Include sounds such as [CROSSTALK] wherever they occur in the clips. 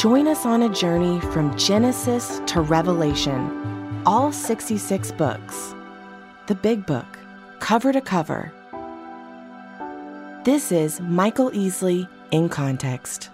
Join us on a journey from Genesis to Revelation, all 66 books. The Big Book, cover to cover. This is Michael Easley in Context.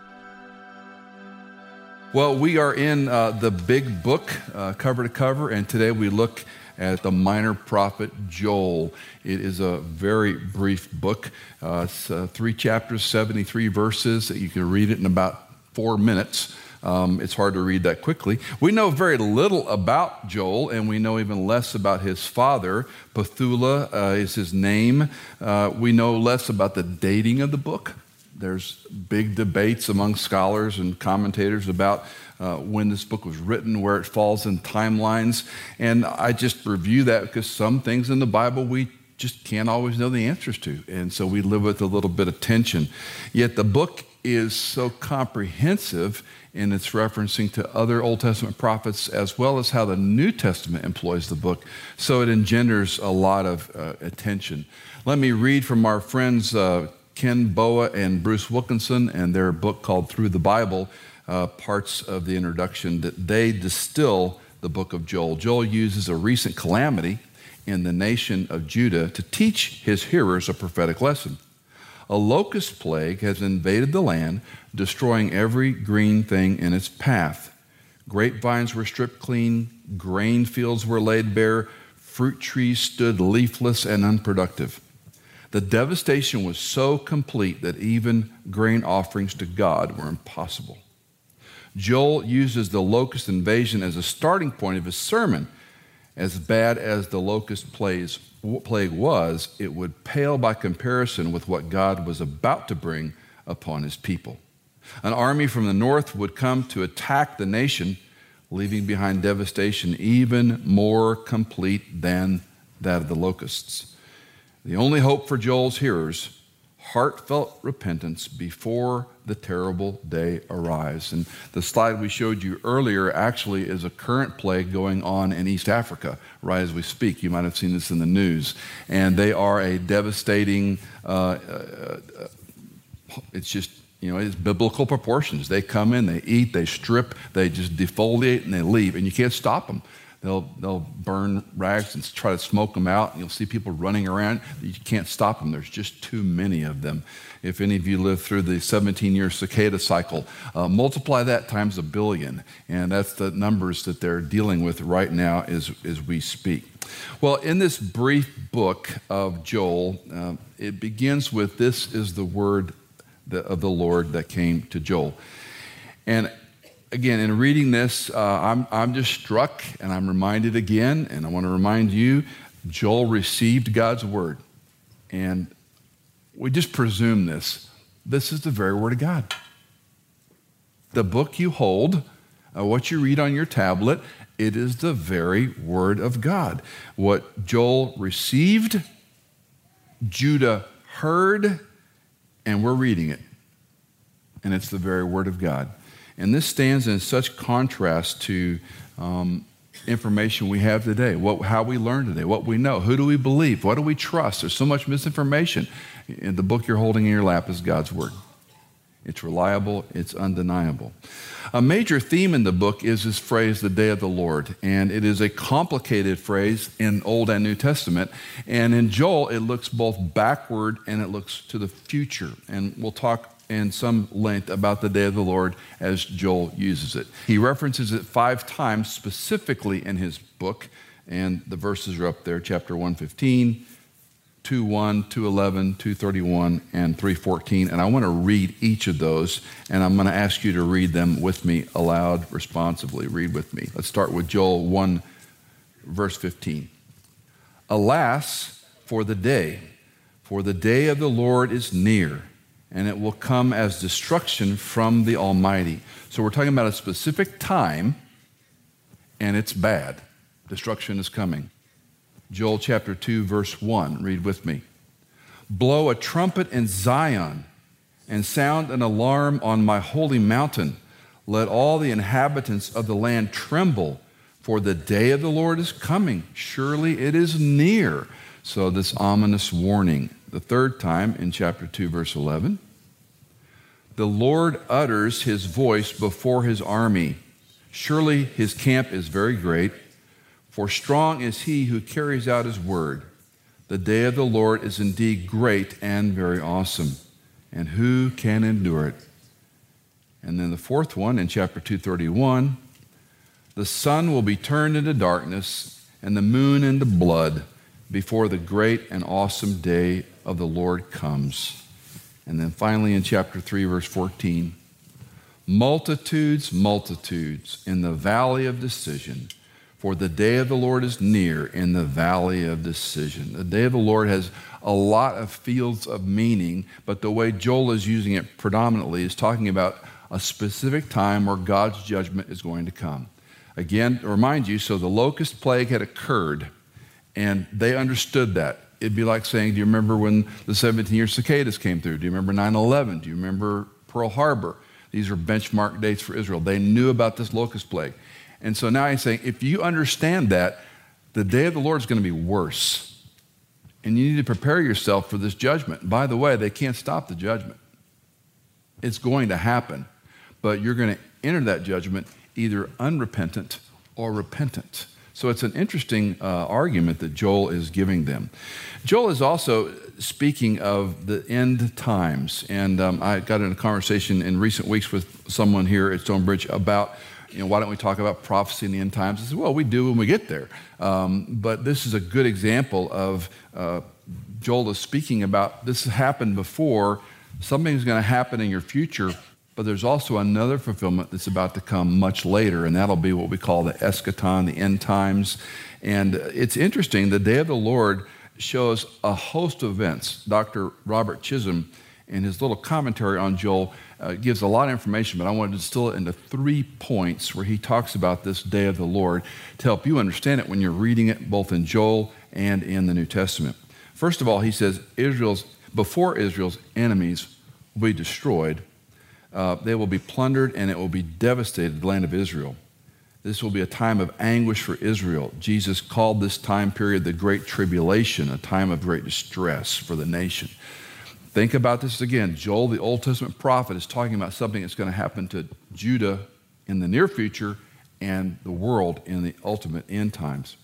Well, we are in uh, the Big Book, uh, cover to cover, and today we look at the minor prophet Joel. It is a very brief book. Uh, it's uh, three chapters, 73 verses. You can read it in about four minutes. Um, it's hard to read that quickly. We know very little about Joel, and we know even less about his father. Pethuel uh, is his name. Uh, we know less about the dating of the book. There's big debates among scholars and commentators about uh, when this book was written, where it falls in timelines. And I just review that because some things in the Bible we just can't always know the answers to. And so we live with a little bit of tension. Yet the book is so comprehensive in its referencing to other Old Testament prophets as well as how the New Testament employs the book. So it engenders a lot of uh, attention. Let me read from our friends uh, Ken Boa and Bruce Wilkinson and their book called Through the Bible, uh, parts of the introduction that they distill the book of Joel. Joel uses a recent calamity in the nation of Judah to teach his hearers a prophetic lesson. A locust plague has invaded the land, destroying every green thing in its path. Grapevines were stripped clean, grain fields were laid bare, fruit trees stood leafless and unproductive. The devastation was so complete that even grain offerings to God were impossible. Joel uses the locust invasion as a starting point of his sermon. As bad as the locust plague was, it would pale by comparison with what God was about to bring upon his people. An army from the north would come to attack the nation, leaving behind devastation even more complete than that of the locusts. The only hope for Joel's hearers heartfelt repentance before the terrible day arrives. And the slide we showed you earlier actually is a current plague going on in East Africa right as we speak. You might have seen this in the news. And they are a devastating, uh, uh, uh it's just you know, it's biblical proportions. They come in, they eat, they strip, they just defoliate, and they leave. And you can't stop them. They'll, they'll burn rags and try to smoke them out. And you'll see people running around. You can't stop them. There's just too many of them. If any of you lived through the 17 year cicada cycle, uh, multiply that times a billion. And that's the numbers that they're dealing with right now as, as we speak. Well, in this brief book of Joel, uh, it begins with this is the word of the Lord that came to Joel. And again, in reading this, uh, I'm, I'm just struck and I'm reminded again, and I want to remind you Joel received God's word. And we just presume this. This is the very word of God. The book you hold, uh, what you read on your tablet, it is the very word of God. What Joel received, Judah heard, and we're reading it. And it's the very word of God. And this stands in such contrast to um, information we have today, what, how we learn today, what we know, who do we believe, what do we trust. There's so much misinformation. In the book you're holding in your lap is God's Word. It's reliable, it's undeniable. A major theme in the book is this phrase, the day of the Lord. And it is a complicated phrase in Old and New Testament. And in Joel, it looks both backward and it looks to the future. And we'll talk in some length about the day of the Lord as Joel uses it. He references it five times specifically in his book, and the verses are up there chapter 115, 2:1, 2:11, 2:31, and 3:14. And I want to read each of those, and I'm going to ask you to read them with me aloud, responsively. Read with me. Let's start with Joel 1, verse 15. Alas for the day, for the day of the Lord is near and it will come as destruction from the Almighty. So we're talking about a specific time, and it's bad. Destruction is coming. Joel chapter 2, verse 1. Read with me. Blow a trumpet in Zion and sound an alarm on my holy mountain. Let all the inhabitants of the land tremble, for the day of the Lord is coming. Surely it is near. So, this ominous warning. The third time in chapter 2, verse 11. The Lord utters his voice before his army. Surely his camp is very great, for strong is he who carries out his word. The day of the Lord is indeed great and very awesome, and who can endure it? And then the fourth one in chapter 231 the sun will be turned into darkness and the moon into blood before the great and awesome day of the Lord comes. And then finally in chapter 3, verse 14 multitudes, multitudes in the valley of decision. For the day of the Lord is near in the valley of decision. The day of the Lord has a lot of fields of meaning, but the way Joel is using it predominantly is talking about a specific time where God's judgment is going to come. Again, to remind you, so the locust plague had occurred, and they understood that. It'd be like saying, Do you remember when the 17 year cicadas came through? Do you remember 9 11? Do you remember Pearl Harbor? These are benchmark dates for Israel. They knew about this locust plague. And so now he's saying, if you understand that, the day of the Lord is going to be worse. And you need to prepare yourself for this judgment. By the way, they can't stop the judgment, it's going to happen but you're going to enter that judgment either unrepentant or repentant. So it's an interesting uh, argument that Joel is giving them. Joel is also speaking of the end times. And um, I got in a conversation in recent weeks with someone here at Stonebridge about, you know, why don't we talk about prophecy in the end times? I said, well, we do when we get there. Um, but this is a good example of uh, Joel is speaking about this happened before, something's going to happen in your future but there's also another fulfillment that's about to come much later, and that'll be what we call the eschaton, the end times. And it's interesting, the day of the Lord shows a host of events. Dr. Robert Chisholm, in his little commentary on Joel, uh, gives a lot of information, but I want to distill it into three points where he talks about this day of the Lord to help you understand it when you're reading it both in Joel and in the New Testament. First of all, he says Israel's before Israel's enemies will be destroyed, uh, they will be plundered and it will be devastated, the land of Israel. This will be a time of anguish for Israel. Jesus called this time period the Great Tribulation, a time of great distress for the nation. Think about this again. Joel, the Old Testament prophet, is talking about something that's going to happen to Judah in the near future and the world in the ultimate end times.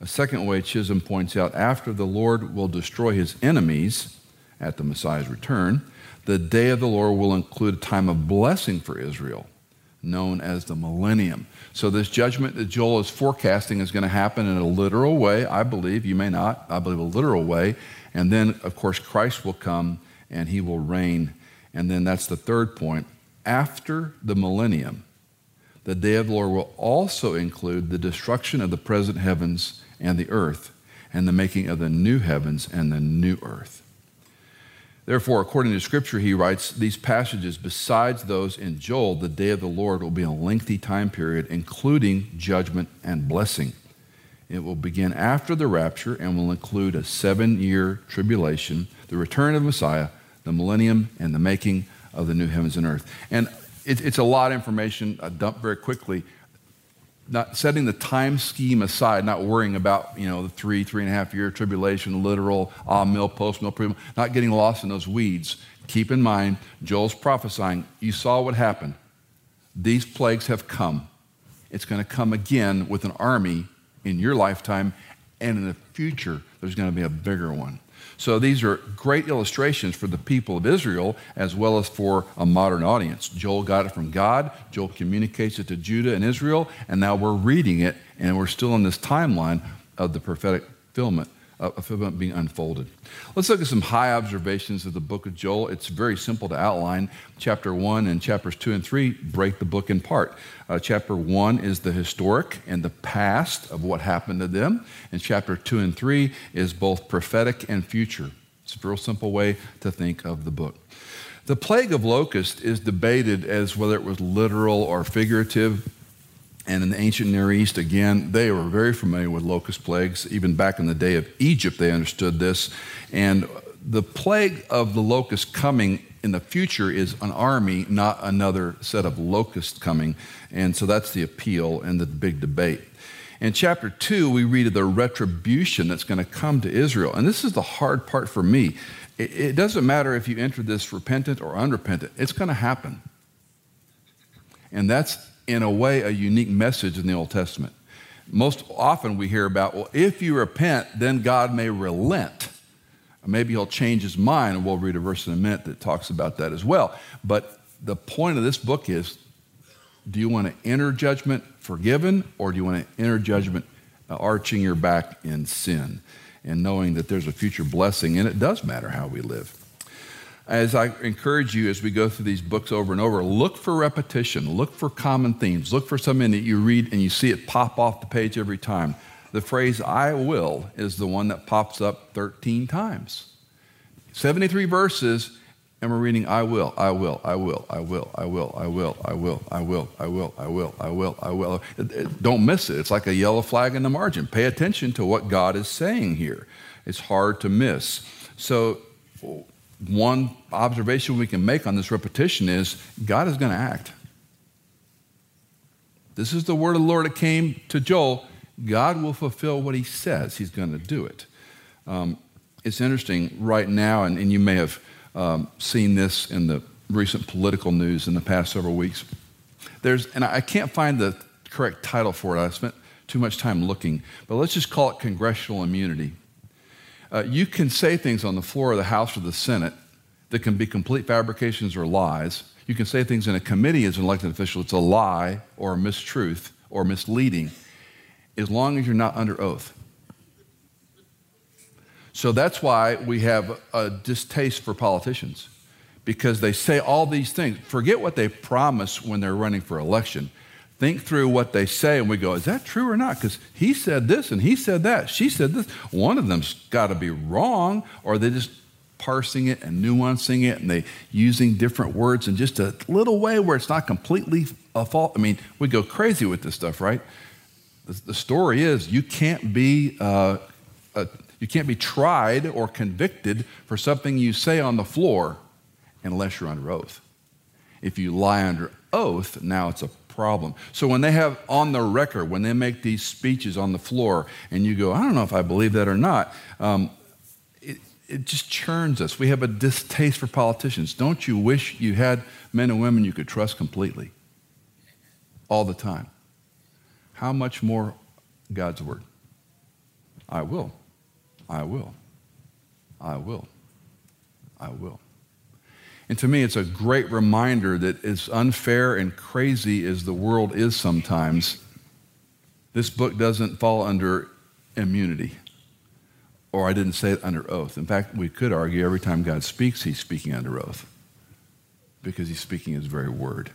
A second way Chisholm points out after the Lord will destroy his enemies at the Messiah's return, the day of the Lord will include a time of blessing for Israel, known as the millennium. So, this judgment that Joel is forecasting is going to happen in a literal way, I believe. You may not. I believe a literal way. And then, of course, Christ will come and he will reign. And then that's the third point. After the millennium, the day of the Lord will also include the destruction of the present heavens and the earth, and the making of the new heavens and the new earth. Therefore, according to Scripture, he writes these passages, besides those in Joel, the day of the Lord will be a lengthy time period, including judgment and blessing. It will begin after the rapture and will include a seven year tribulation, the return of Messiah, the millennium, and the making of the new heavens and earth. And it, it's a lot of information. I dump very quickly not setting the time scheme aside, not worrying about you know the three, three and a half year tribulation, literal ah mill, post mill, pre not getting lost in those weeds. Keep in mind, Joel's prophesying. You saw what happened. These plagues have come. It's going to come again with an army in your lifetime, and in the future, there's going to be a bigger one. So these are great illustrations for the people of Israel as well as for a modern audience. Joel got it from God, Joel communicates it to Judah and Israel, and now we're reading it, and we're still in this timeline of the prophetic fulfillment fulfillment being unfolded. Let's look at some high observations of the book of Joel. It's very simple to outline. Chapter 1 and chapters 2 and 3 break the book in part. Uh, chapter 1 is the historic and the past of what happened to them, and chapter 2 and 3 is both prophetic and future. It's a real simple way to think of the book. The plague of locust is debated as whether it was literal or figurative. And in the ancient Near East, again, they were very familiar with locust plagues. Even back in the day of Egypt, they understood this. And the plague of the locust coming in the future is an army, not another set of locusts coming. And so that's the appeal and the big debate. In chapter 2, we read of the retribution that's going to come to Israel. And this is the hard part for me. It, it doesn't matter if you enter this repentant or unrepentant, it's going to happen. And that's, in a way, a unique message in the Old Testament. Most often we hear about, well, if you repent, then God may relent. Maybe he'll change his mind, and we'll read a verse in a minute that talks about that as well. But the point of this book is do you want to enter judgment forgiven, or do you want to enter judgment arching your back in sin and knowing that there's a future blessing? And it does matter how we live. As I encourage you as we go through these books over and over, look for repetition, look for common themes, look for something that you read and you see it pop off the page every time the phrase I will is the one that pops up 13 times. 73 verses, and we're reading I will, I will, I will, I will, I will, I will, I will, I will, I will, I will, I will, I will. Don't miss it. It's like a yellow flag in the margin. Pay attention to what God is saying here. It's hard to miss. So, one observation we can make on this repetition is God is going to act. This is the word of the Lord that came to Joel. God will fulfill what he says he's going to do it. Um, it's interesting right now, and, and you may have um, seen this in the recent political news in the past several weeks. There's, and I can't find the correct title for it. I spent too much time looking, but let's just call it congressional immunity. Uh, you can say things on the floor of the House or the Senate that can be complete fabrications or lies. You can say things in a committee as an elected official, it's a lie or a mistruth or misleading as long as you're not under oath. So that's why we have a distaste for politicians because they say all these things. Forget what they promise when they're running for election. Think through what they say, and we go, is that true or not? Because he said this and he said that. She said this. One of them's got to be wrong, or they're just parsing it and nuancing it and they using different words in just a little way where it's not completely a fault. I mean, we go crazy with this stuff, right? The, the story is you can't be uh, uh, you can't be tried or convicted for something you say on the floor unless you're under oath. If you lie under oath, now it's a problem. So when they have on the record, when they make these speeches on the floor, and you go, I don't know if I believe that or not, um, it, it just churns us. We have a distaste for politicians. Don't you wish you had men and women you could trust completely all the time? How much more God's word? I will. I will. I will. I will. And to me, it's a great reminder that as unfair and crazy as the world is sometimes, this book doesn't fall under immunity. Or I didn't say it under oath. In fact, we could argue every time God speaks, he's speaking under oath because he's speaking his very word.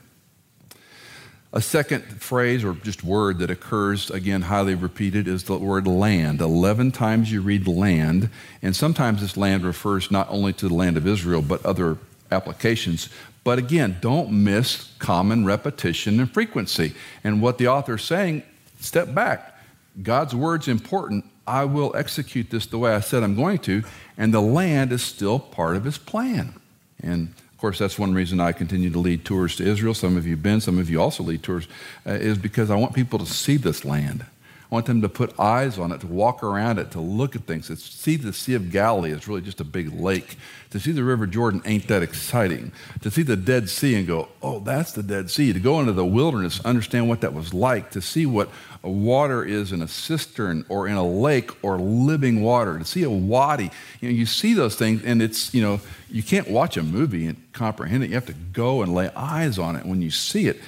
A second phrase or just word that occurs, again, highly repeated, is the word land. 11 times you read land, and sometimes this land refers not only to the land of Israel, but other applications. But again, don't miss common repetition and frequency. And what the author is saying, step back. God's word's important. I will execute this the way I said I'm going to, and the land is still part of his plan. And of course, that's one reason I continue to lead tours to Israel. Some of you have been, some of you also lead tours, uh, is because I want people to see this land. I want them to put eyes on it, to walk around it, to look at things, to see the Sea of Galilee is really just a big lake. To see the River Jordan ain't that exciting. To see the Dead Sea and go, oh, that's the Dead Sea. To go into the wilderness, understand what that was like. To see what water is in a cistern or in a lake or living water. To see a wadi. You know, you see those things and it's, you know, you can't watch a movie and comprehend it. You have to go and lay eyes on it when you see it.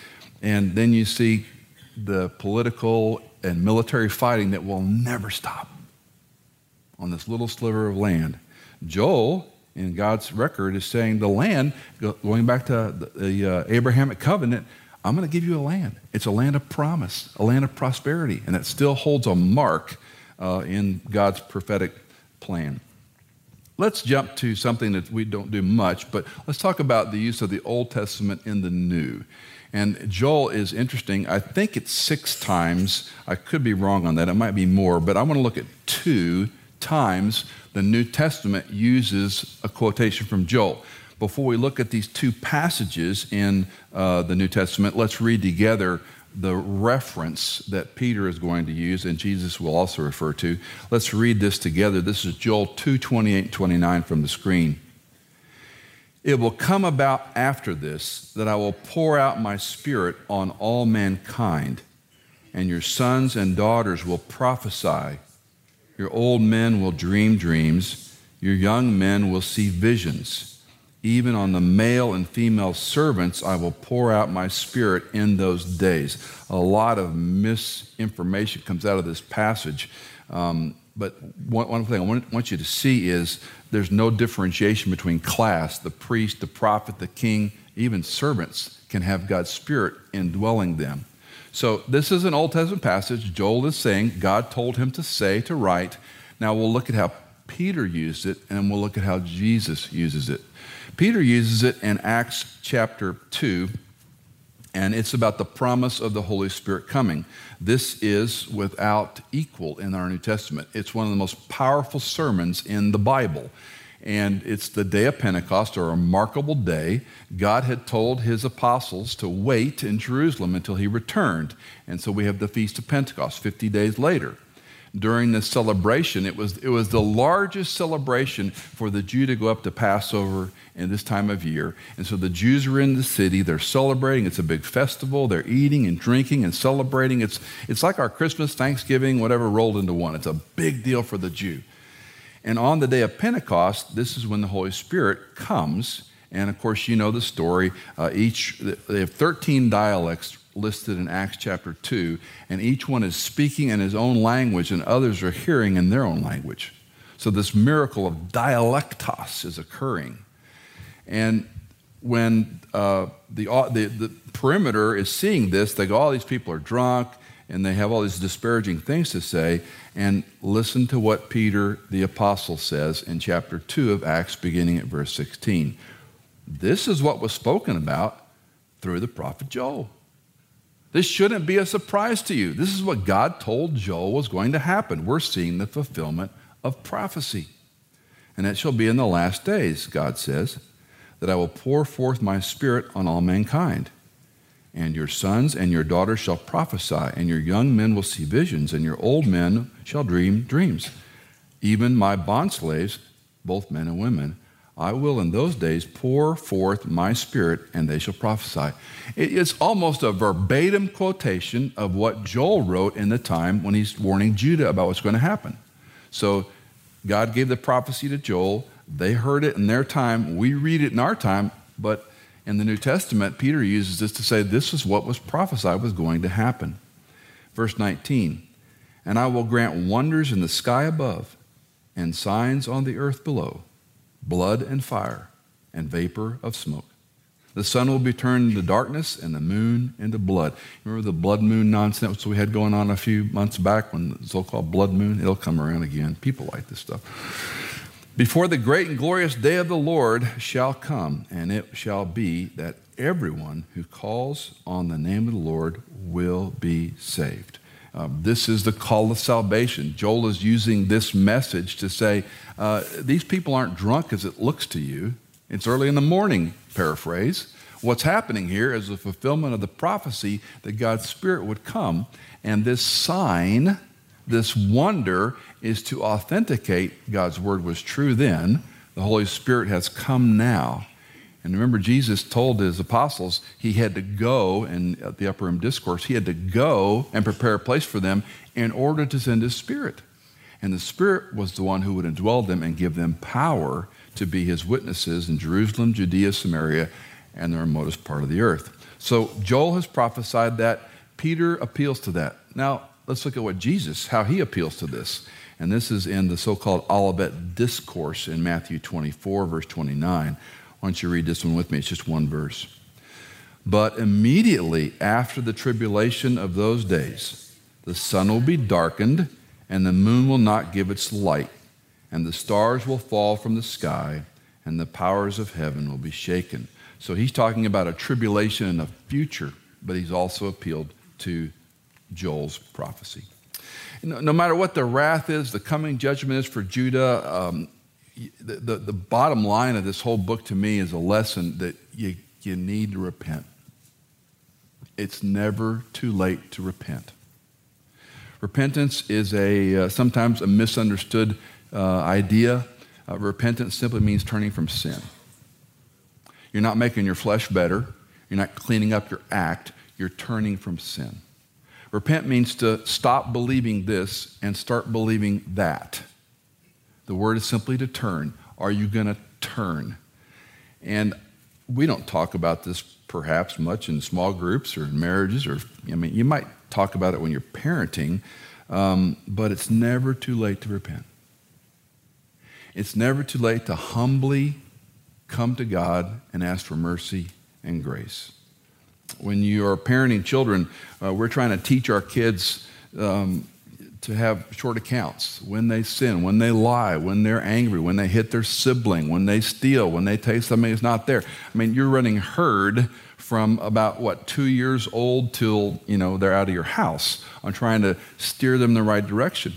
And then you see the political and military fighting that will never stop on this little sliver of land. Joel, in God's record, is saying the land, going back to the, the uh, Abrahamic covenant, I'm going to give you a land. It's a land of promise, a land of prosperity, and it still holds a mark uh, in God's prophetic plan. Let's jump to something that we don't do much, but let's talk about the use of the Old Testament in the New. And Joel is interesting. I think it's six times. I could be wrong on that. It might be more, but I want to look at two times the New Testament uses a quotation from Joel. Before we look at these two passages in uh, the New Testament, let's read together the reference that Peter is going to use and Jesus will also refer to. Let's read this together. This is Joel 2 28 29 from the screen. It will come about after this that I will pour out my spirit on all mankind, and your sons and daughters will prophesy. Your old men will dream dreams, your young men will see visions. Even on the male and female servants, I will pour out my spirit in those days. A lot of misinformation comes out of this passage. Um, but one, one, thing I want, want you to see is there's no differentiation between class. The priest, the prophet, the king, even servants can have God's spirit indwelling them. So this is an Old Testament passage. Joel is saying God told him to say, to write. Now we'll look at how Peter used it, and we'll look at how Jesus uses it. Peter uses it in Acts chapter 2, and it's about the promise of the Holy Spirit coming. This is without equal in our New Testament. It's one of the most powerful sermons in the Bible. And it's the day of Pentecost, a remarkable day. God had told his apostles to wait in Jerusalem until he returned. And so we have the Feast of Pentecost 50 days later during this celebration. It was, it was the largest celebration for the Jew to go up to Passover in this time of year. And so the Jews are in the city, they're celebrating. It's a big festival. They're eating and drinking and celebrating. It's, it's like our Christmas, Thanksgiving, whatever rolled into one. It's a big deal for the Jew. And on the day of Pentecost, this is when the Holy Spirit comes. And of course, you know the story. Uh, each, they have 13 dialects listed in Acts chapter 2, and each one is speaking in his own language, and others are hearing in their own language. So, this miracle of dialectos is occurring. And when uh, the, the, the perimeter is seeing this, they go, all these people are drunk, and they have all these disparaging things to say. And listen to what Peter the apostle says in chapter 2 of Acts, beginning at verse 16. This is what was spoken about through the prophet Joel. This shouldn't be a surprise to you. This is what God told Joel was going to happen. We're seeing the fulfillment of prophecy. And it shall be in the last days, God says, that I will pour forth my spirit on all mankind. And your sons and your daughters shall prophesy, and your young men will see visions, and your old men shall dream dreams. Even my bondslaves, both men and women, I will in those days pour forth my spirit, and they shall prophesy. It's almost a verbatim quotation of what Joel wrote in the time when he's warning Judah about what's going to happen. So God gave the prophecy to Joel. They heard it in their time. We read it in our time, but in the New Testament, Peter uses this to say this is what was prophesied was going to happen. Verse 19 And I will grant wonders in the sky above and signs on the earth below blood and fire and vapor of smoke. The sun will be turned into darkness and the moon into blood. Remember the blood moon nonsense we had going on a few months back when the so called blood moon? It'll come around again. People like this stuff. Before the great and glorious day of the Lord shall come, and it shall be that everyone who calls on the name of the Lord will be saved. Um, this is the call of salvation. Joel is using this message to say, uh, these people aren't drunk as it looks to you. It's early in the morning, paraphrase. What's happening here is the fulfillment of the prophecy that God's Spirit would come. And this sign, this wonder, is to authenticate God's word was true then. The Holy Spirit has come now. And remember, Jesus told his apostles he had to go, and at the Upper Room Discourse, he had to go and prepare a place for them in order to send his Spirit. And the Spirit was the one who would indwell them and give them power to be his witnesses in Jerusalem, Judea, Samaria, and the remotest part of the earth. So Joel has prophesied that. Peter appeals to that. Now, let's look at what Jesus, how he appeals to this. And this is in the so called Olivet Discourse in Matthew 24, verse 29. Why don't you read this one with me? It's just one verse. But immediately after the tribulation of those days, the sun will be darkened, and the moon will not give its light, and the stars will fall from the sky, and the powers of heaven will be shaken. So he's talking about a tribulation in the future, but he's also appealed to Joel's prophecy. No, no matter what the wrath is, the coming judgment is for Judah, um, the, the, the, bottom line of this whole book to me is a lesson that you, you need to repent. It's never too late to repent. Repentance is a uh, sometimes a misunderstood uh, idea. Uh, repentance simply means turning from sin. You're not making your flesh better. You're not cleaning up your act. You're turning from sin. Repent means to stop believing this and start believing that. The word is simply to turn. Are you going to turn? And we don't talk about this perhaps much in small groups or in marriages, or I mean, you might talk about it when you're parenting, um, but it's never too late to repent. It's never too late to humbly come to God and ask for mercy and grace. When you are parenting children, uh, we're trying to teach our kids um, to have short accounts when they sin, when they lie, when they're angry, when they hit their sibling, when they steal, when they take something that's not there. I mean, you're running herd from about what two years old till you know they're out of your house on trying to steer them in the right direction.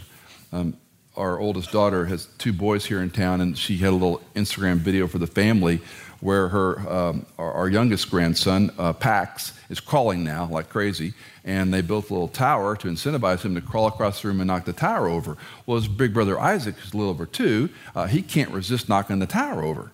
Um, our oldest daughter has two boys here in town, and she had a little Instagram video for the family where her, um, our, our, youngest grandson, uh, Pax, is crawling now like crazy, and they built a little tower to incentivize him to crawl across the room and knock the tower over. Well, his big brother Isaac, who's a little over two, uh, he can't resist knocking the tower over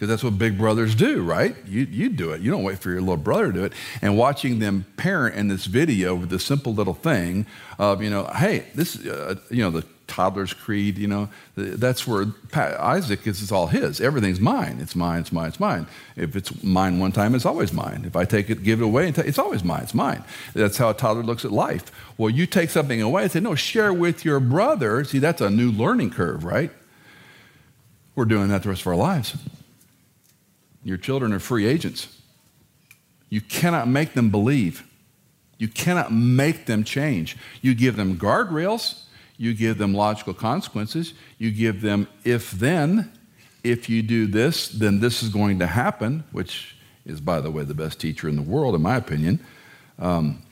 because that's what big brothers do, right? You, you do it. You don't wait for your little brother to do it. And watching them parent in this video with this simple little thing of, you know, hey, this, uh, you know, the toddler's creed, you know, that's where Isaac is, it's all his. Everything's mine. It's mine, it's mine, it's mine. If it's mine one time, it's always mine. If I take it, give it away, it's always mine, it's mine. That's how a toddler looks at life. Well, you take something away and say, no, share with your brother. See, that's a new learning curve, right? We're doing that the rest of our lives. Your children are free agents. You cannot make them believe. You cannot make them change. You give them guardrails, you give them logical consequences, you give them if then, if you do this, then this is going to happen, which is, by the way, the best teacher in the world, in my opinion. Um,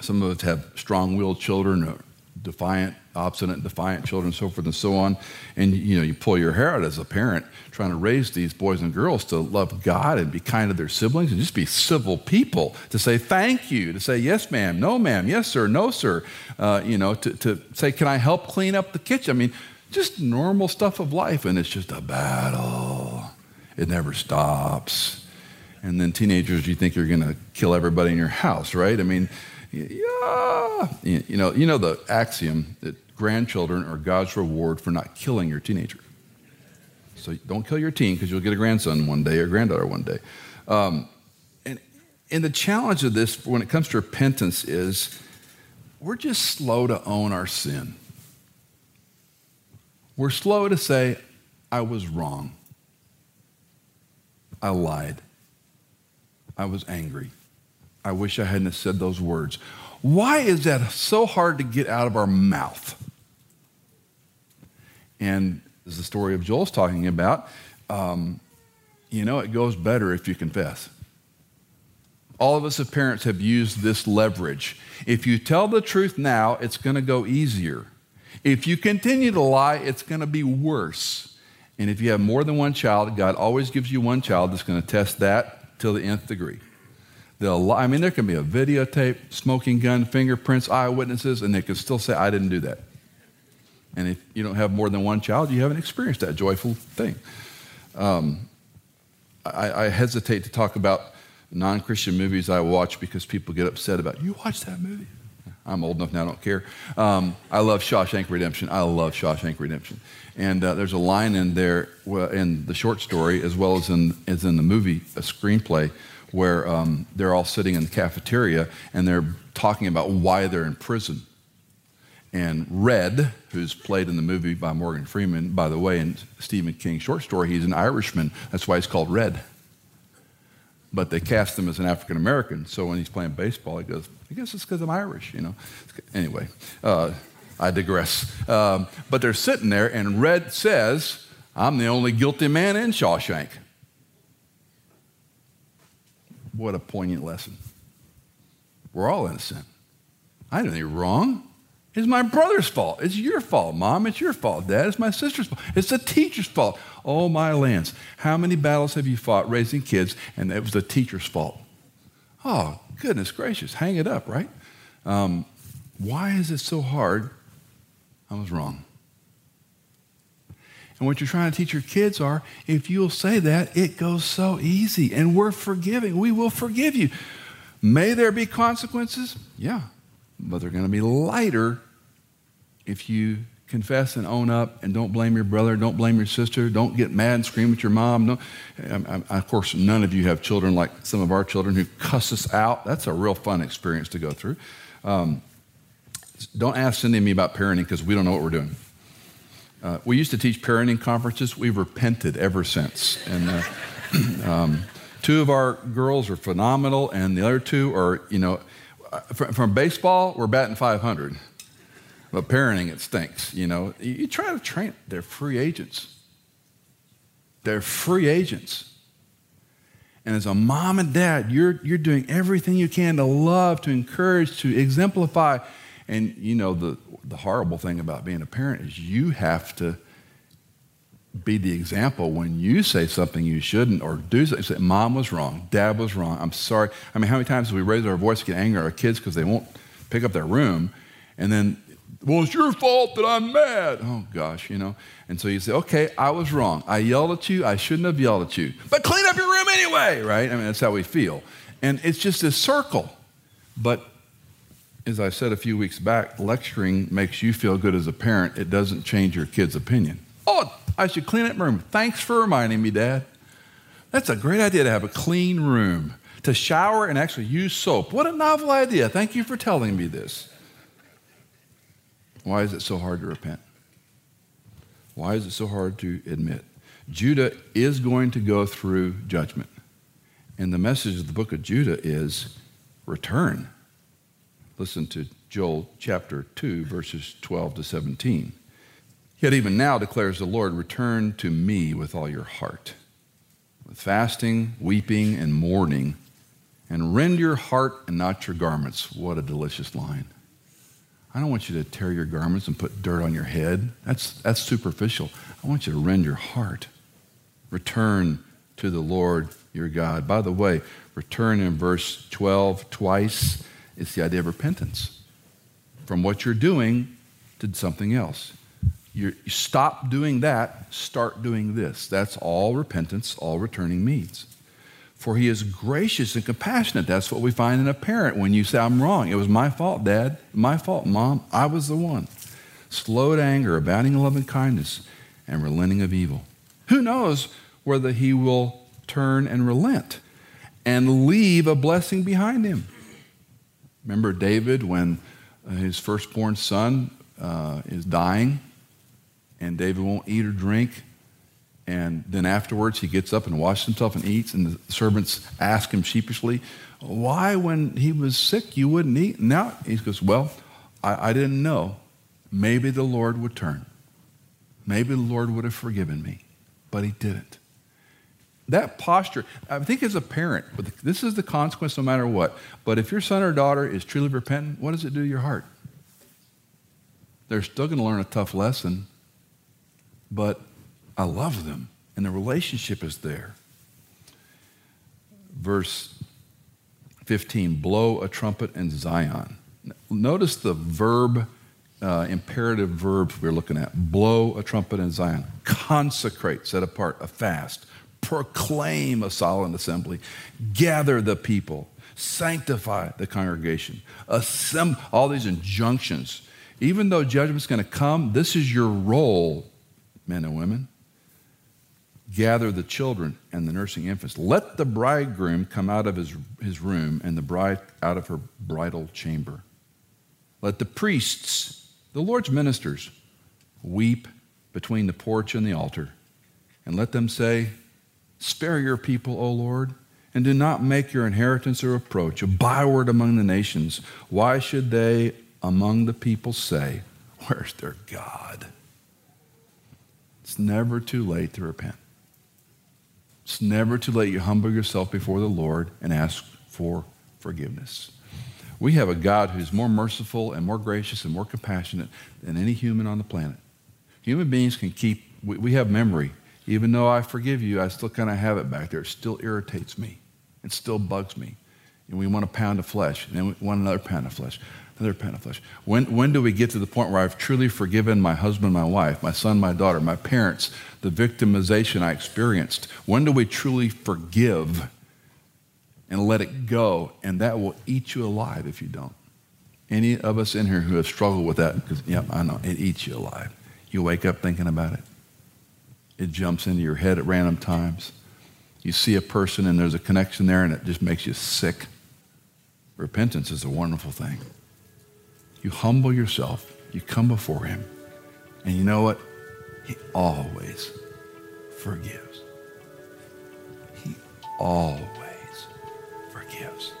some of us have strong willed children, defiant, obstinate, defiant children, so forth and so on. And you know, you pull your hair out as a parent trying to raise these boys and girls to love God and be kind to their siblings and just be civil people, to say thank you, to say yes, ma'am, no, ma'am, yes, sir, no, sir. Uh, you know, to, to say, can I help clean up the kitchen? I mean, just normal stuff of life, and it's just a battle. It never stops. And then teenagers, you think you're going to kill everybody in your house, right? I mean, yeah. You know, you know the axiom that grandchildren are God's reward for not killing your teenager. So don't kill your teen because you'll get a grandson one day or granddaughter one day. Um, and, and the challenge of this when it comes to repentance is we're just slow to own our sin. We're slow to say, I was wrong. I lied. I was angry. I wish I hadn't said those words. Why is that so hard to get out of our mouth? And as the story of Joel's talking about, um, you know, it goes better if you confess. All of us as parents have used this leverage. If you tell the truth now, it's going to go easier. If you continue to lie, it's going to be worse. And if you have more than one child, God always gives you one child that's going to test that till the nth degree. They'll, I mean, there can be a videotape, smoking gun, fingerprints, eyewitnesses, and they can still say, I didn't do that. And if you don't have more than one child, you haven't experienced that joyful thing. Um, I, I, hesitate to talk about non Christian movies I watch because people get upset about, you watch that movie? I'm old enough now, I don't care. Um, I love Shawshank Redemption. I love Shawshank Redemption. And uh, there's a line in there in the short story, as well as in, as in the movie, a screenplay, where um, they're all sitting in the cafeteria and they're talking about why they're in prison. And Red, who's played in the movie by Morgan Freeman, by the way, in Stephen King's short story, he's an Irishman. That's why he's called Red. But they cast him as an African American. So when he's playing baseball, he goes, I guess it's because I'm Irish, you know. Anyway, uh, I digress. Um, but they're sitting there, and Red says, I'm the only guilty man in Shawshank. What a poignant lesson. We're all innocent. I didn't do anything wrong. It's my brother's fault. It's your fault, mom. It's your fault, dad. It's my sister's fault. It's the teacher's fault. Oh, my lands. How many battles have you fought raising kids and it was the teacher's fault? Oh, goodness gracious. Hang it up, right? Um, why is it so hard? I was wrong. And what you're trying to teach your kids are if you'll say that, it goes so easy. And we're forgiving. We will forgive you. May there be consequences? Yeah but they're going to be lighter if you confess and own up and don't blame your brother, don't blame your sister, don't get mad and scream at your mom. No, I, I, of course, none of you have children like some of our children who cuss us out. That's a real fun experience to go through. Um, don't ask Cindy and me about parenting because we don't know what we're doing. Uh, we used to teach parenting conferences. We've repented ever since. And uh, [CLEARS THROAT] um, two of our girls are phenomenal, and the other two are, you know, from, from, baseball, we're batting 500. But parenting, it stinks. You know, you, you try to train, they're free agents. They're free agents. And as a mom and dad, you're, you're doing everything you can to love, to encourage, to exemplify. And you know, the, the horrible thing about being a parent is you have to be the example when you say something you shouldn't or do something. Say, Mom was wrong. Dad was wrong. I'm sorry. I mean, how many times do we raise our voice, to get angry at our kids because they won't pick up their room? And then, well, it's your fault that I'm mad. Oh, gosh, you know. And so you say, okay, I was wrong. I yelled at you. I shouldn't have yelled at you. But clean up your room anyway, right? I mean, that's how we feel. And it's just this circle. But as I said a few weeks back, lecturing makes you feel good as a parent. It doesn't change your kid's opinion. Oh, I should clean up my room. Thanks for reminding me, Dad. That's a great idea to have a clean room, to shower and actually use soap. What a novel idea. Thank you for telling me this. Why is it so hard to repent? Why is it so hard to admit? Judah is going to go through judgment. And the message of the book of Judah is return. Listen to Joel chapter 2, verses 12 to 17. Yet even now, declares the Lord, return to me with all your heart, with fasting, weeping, and mourning, and rend your heart and not your garments. What a delicious line. I don't want you to tear your garments and put dirt on your head. That's, that's superficial. I want you to rend your heart. Return to the Lord your God. By the way, return in verse 12 twice. It's the idea of repentance from what you're doing to something else you stop doing that, start doing this. That's all repentance, all returning means. For he is gracious and compassionate. That's what we find in a parent when you say, I'm wrong. It was my fault, Dad. My fault, Mom. I was the one. Slow to anger, abounding in love and kindness, and relenting of evil. Who knows whether he will turn and relent and leave a blessing behind him? Remember David when uh, his firstborn son uh, is dying? and David won't eat or drink. And then afterwards, he gets up and washes himself and eats. And the servants ask him sheepishly, Why, when he was sick, you wouldn't eat? Now he goes, Well, I, I didn't know. Maybe the Lord would turn. Maybe the Lord would have forgiven me. But he didn't. That posture, I think as a parent, this is the consequence no matter what. But if your son or daughter is truly repentant, what does it do to your heart? They're still going to learn a tough lesson, but I love them, and the relationship is there. Verse 15 blow a trumpet in Zion. Notice the verb, uh, imperative verbs we're looking at blow a trumpet in Zion, consecrate, set apart, a fast, proclaim a solemn assembly, gather the people, sanctify the congregation, assemble, all these injunctions. Even though judgment's going to come, this is your role men and women. Gather the children and the nursing infants. Let the bridegroom come out of his, his room and the bride out of her bridal chamber. Let the priests, the Lord's ministers, weep between the porch and the altar. And let them say, Spare your people, O Lord, and do not make your inheritance a reproach, a byword among the nations. Why should they among the people say, Where's their God? It's never too late to repent. It's never too late. You humble yourself before the Lord and ask for forgiveness. We have a God who's more merciful and more gracious and more compassionate than any human on the planet. Human beings can keep, we, we have memory. Even though I forgive you, I still kind of have it back there. It still irritates me. It still bugs me. And we want a pound of flesh, and then we want another pound of flesh, another pound of flesh. When, when do we get to the point where I've truly forgiven my husband, my wife, my son, my daughter, my parents, the victimization I experienced? When do we truly forgive and let it go? And that will eat you alive if you don't. Any of us in here who have struggled with that, because, yeah, I know, it eats you alive. You wake up thinking about it. It jumps into your head at random times. You see a person and there's a connection there and it just makes you sick. Repentance is a wonderful thing. You humble yourself, you come before Him, and you know what? He always forgives. He always forgives.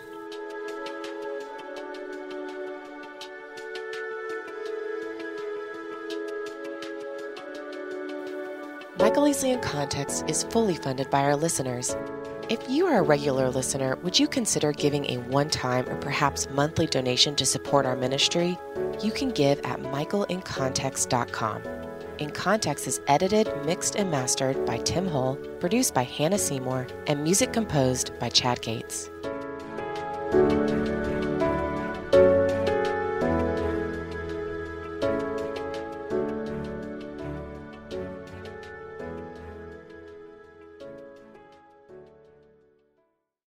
Michael Easley in Context is fully funded by our listeners. If you are a regular listener, would you consider giving a one time or perhaps monthly donation to support our ministry? You can give at michaelincontext.com. In Context is edited, mixed, and mastered by Tim Hull, produced by Hannah Seymour, and music composed by Chad Gates.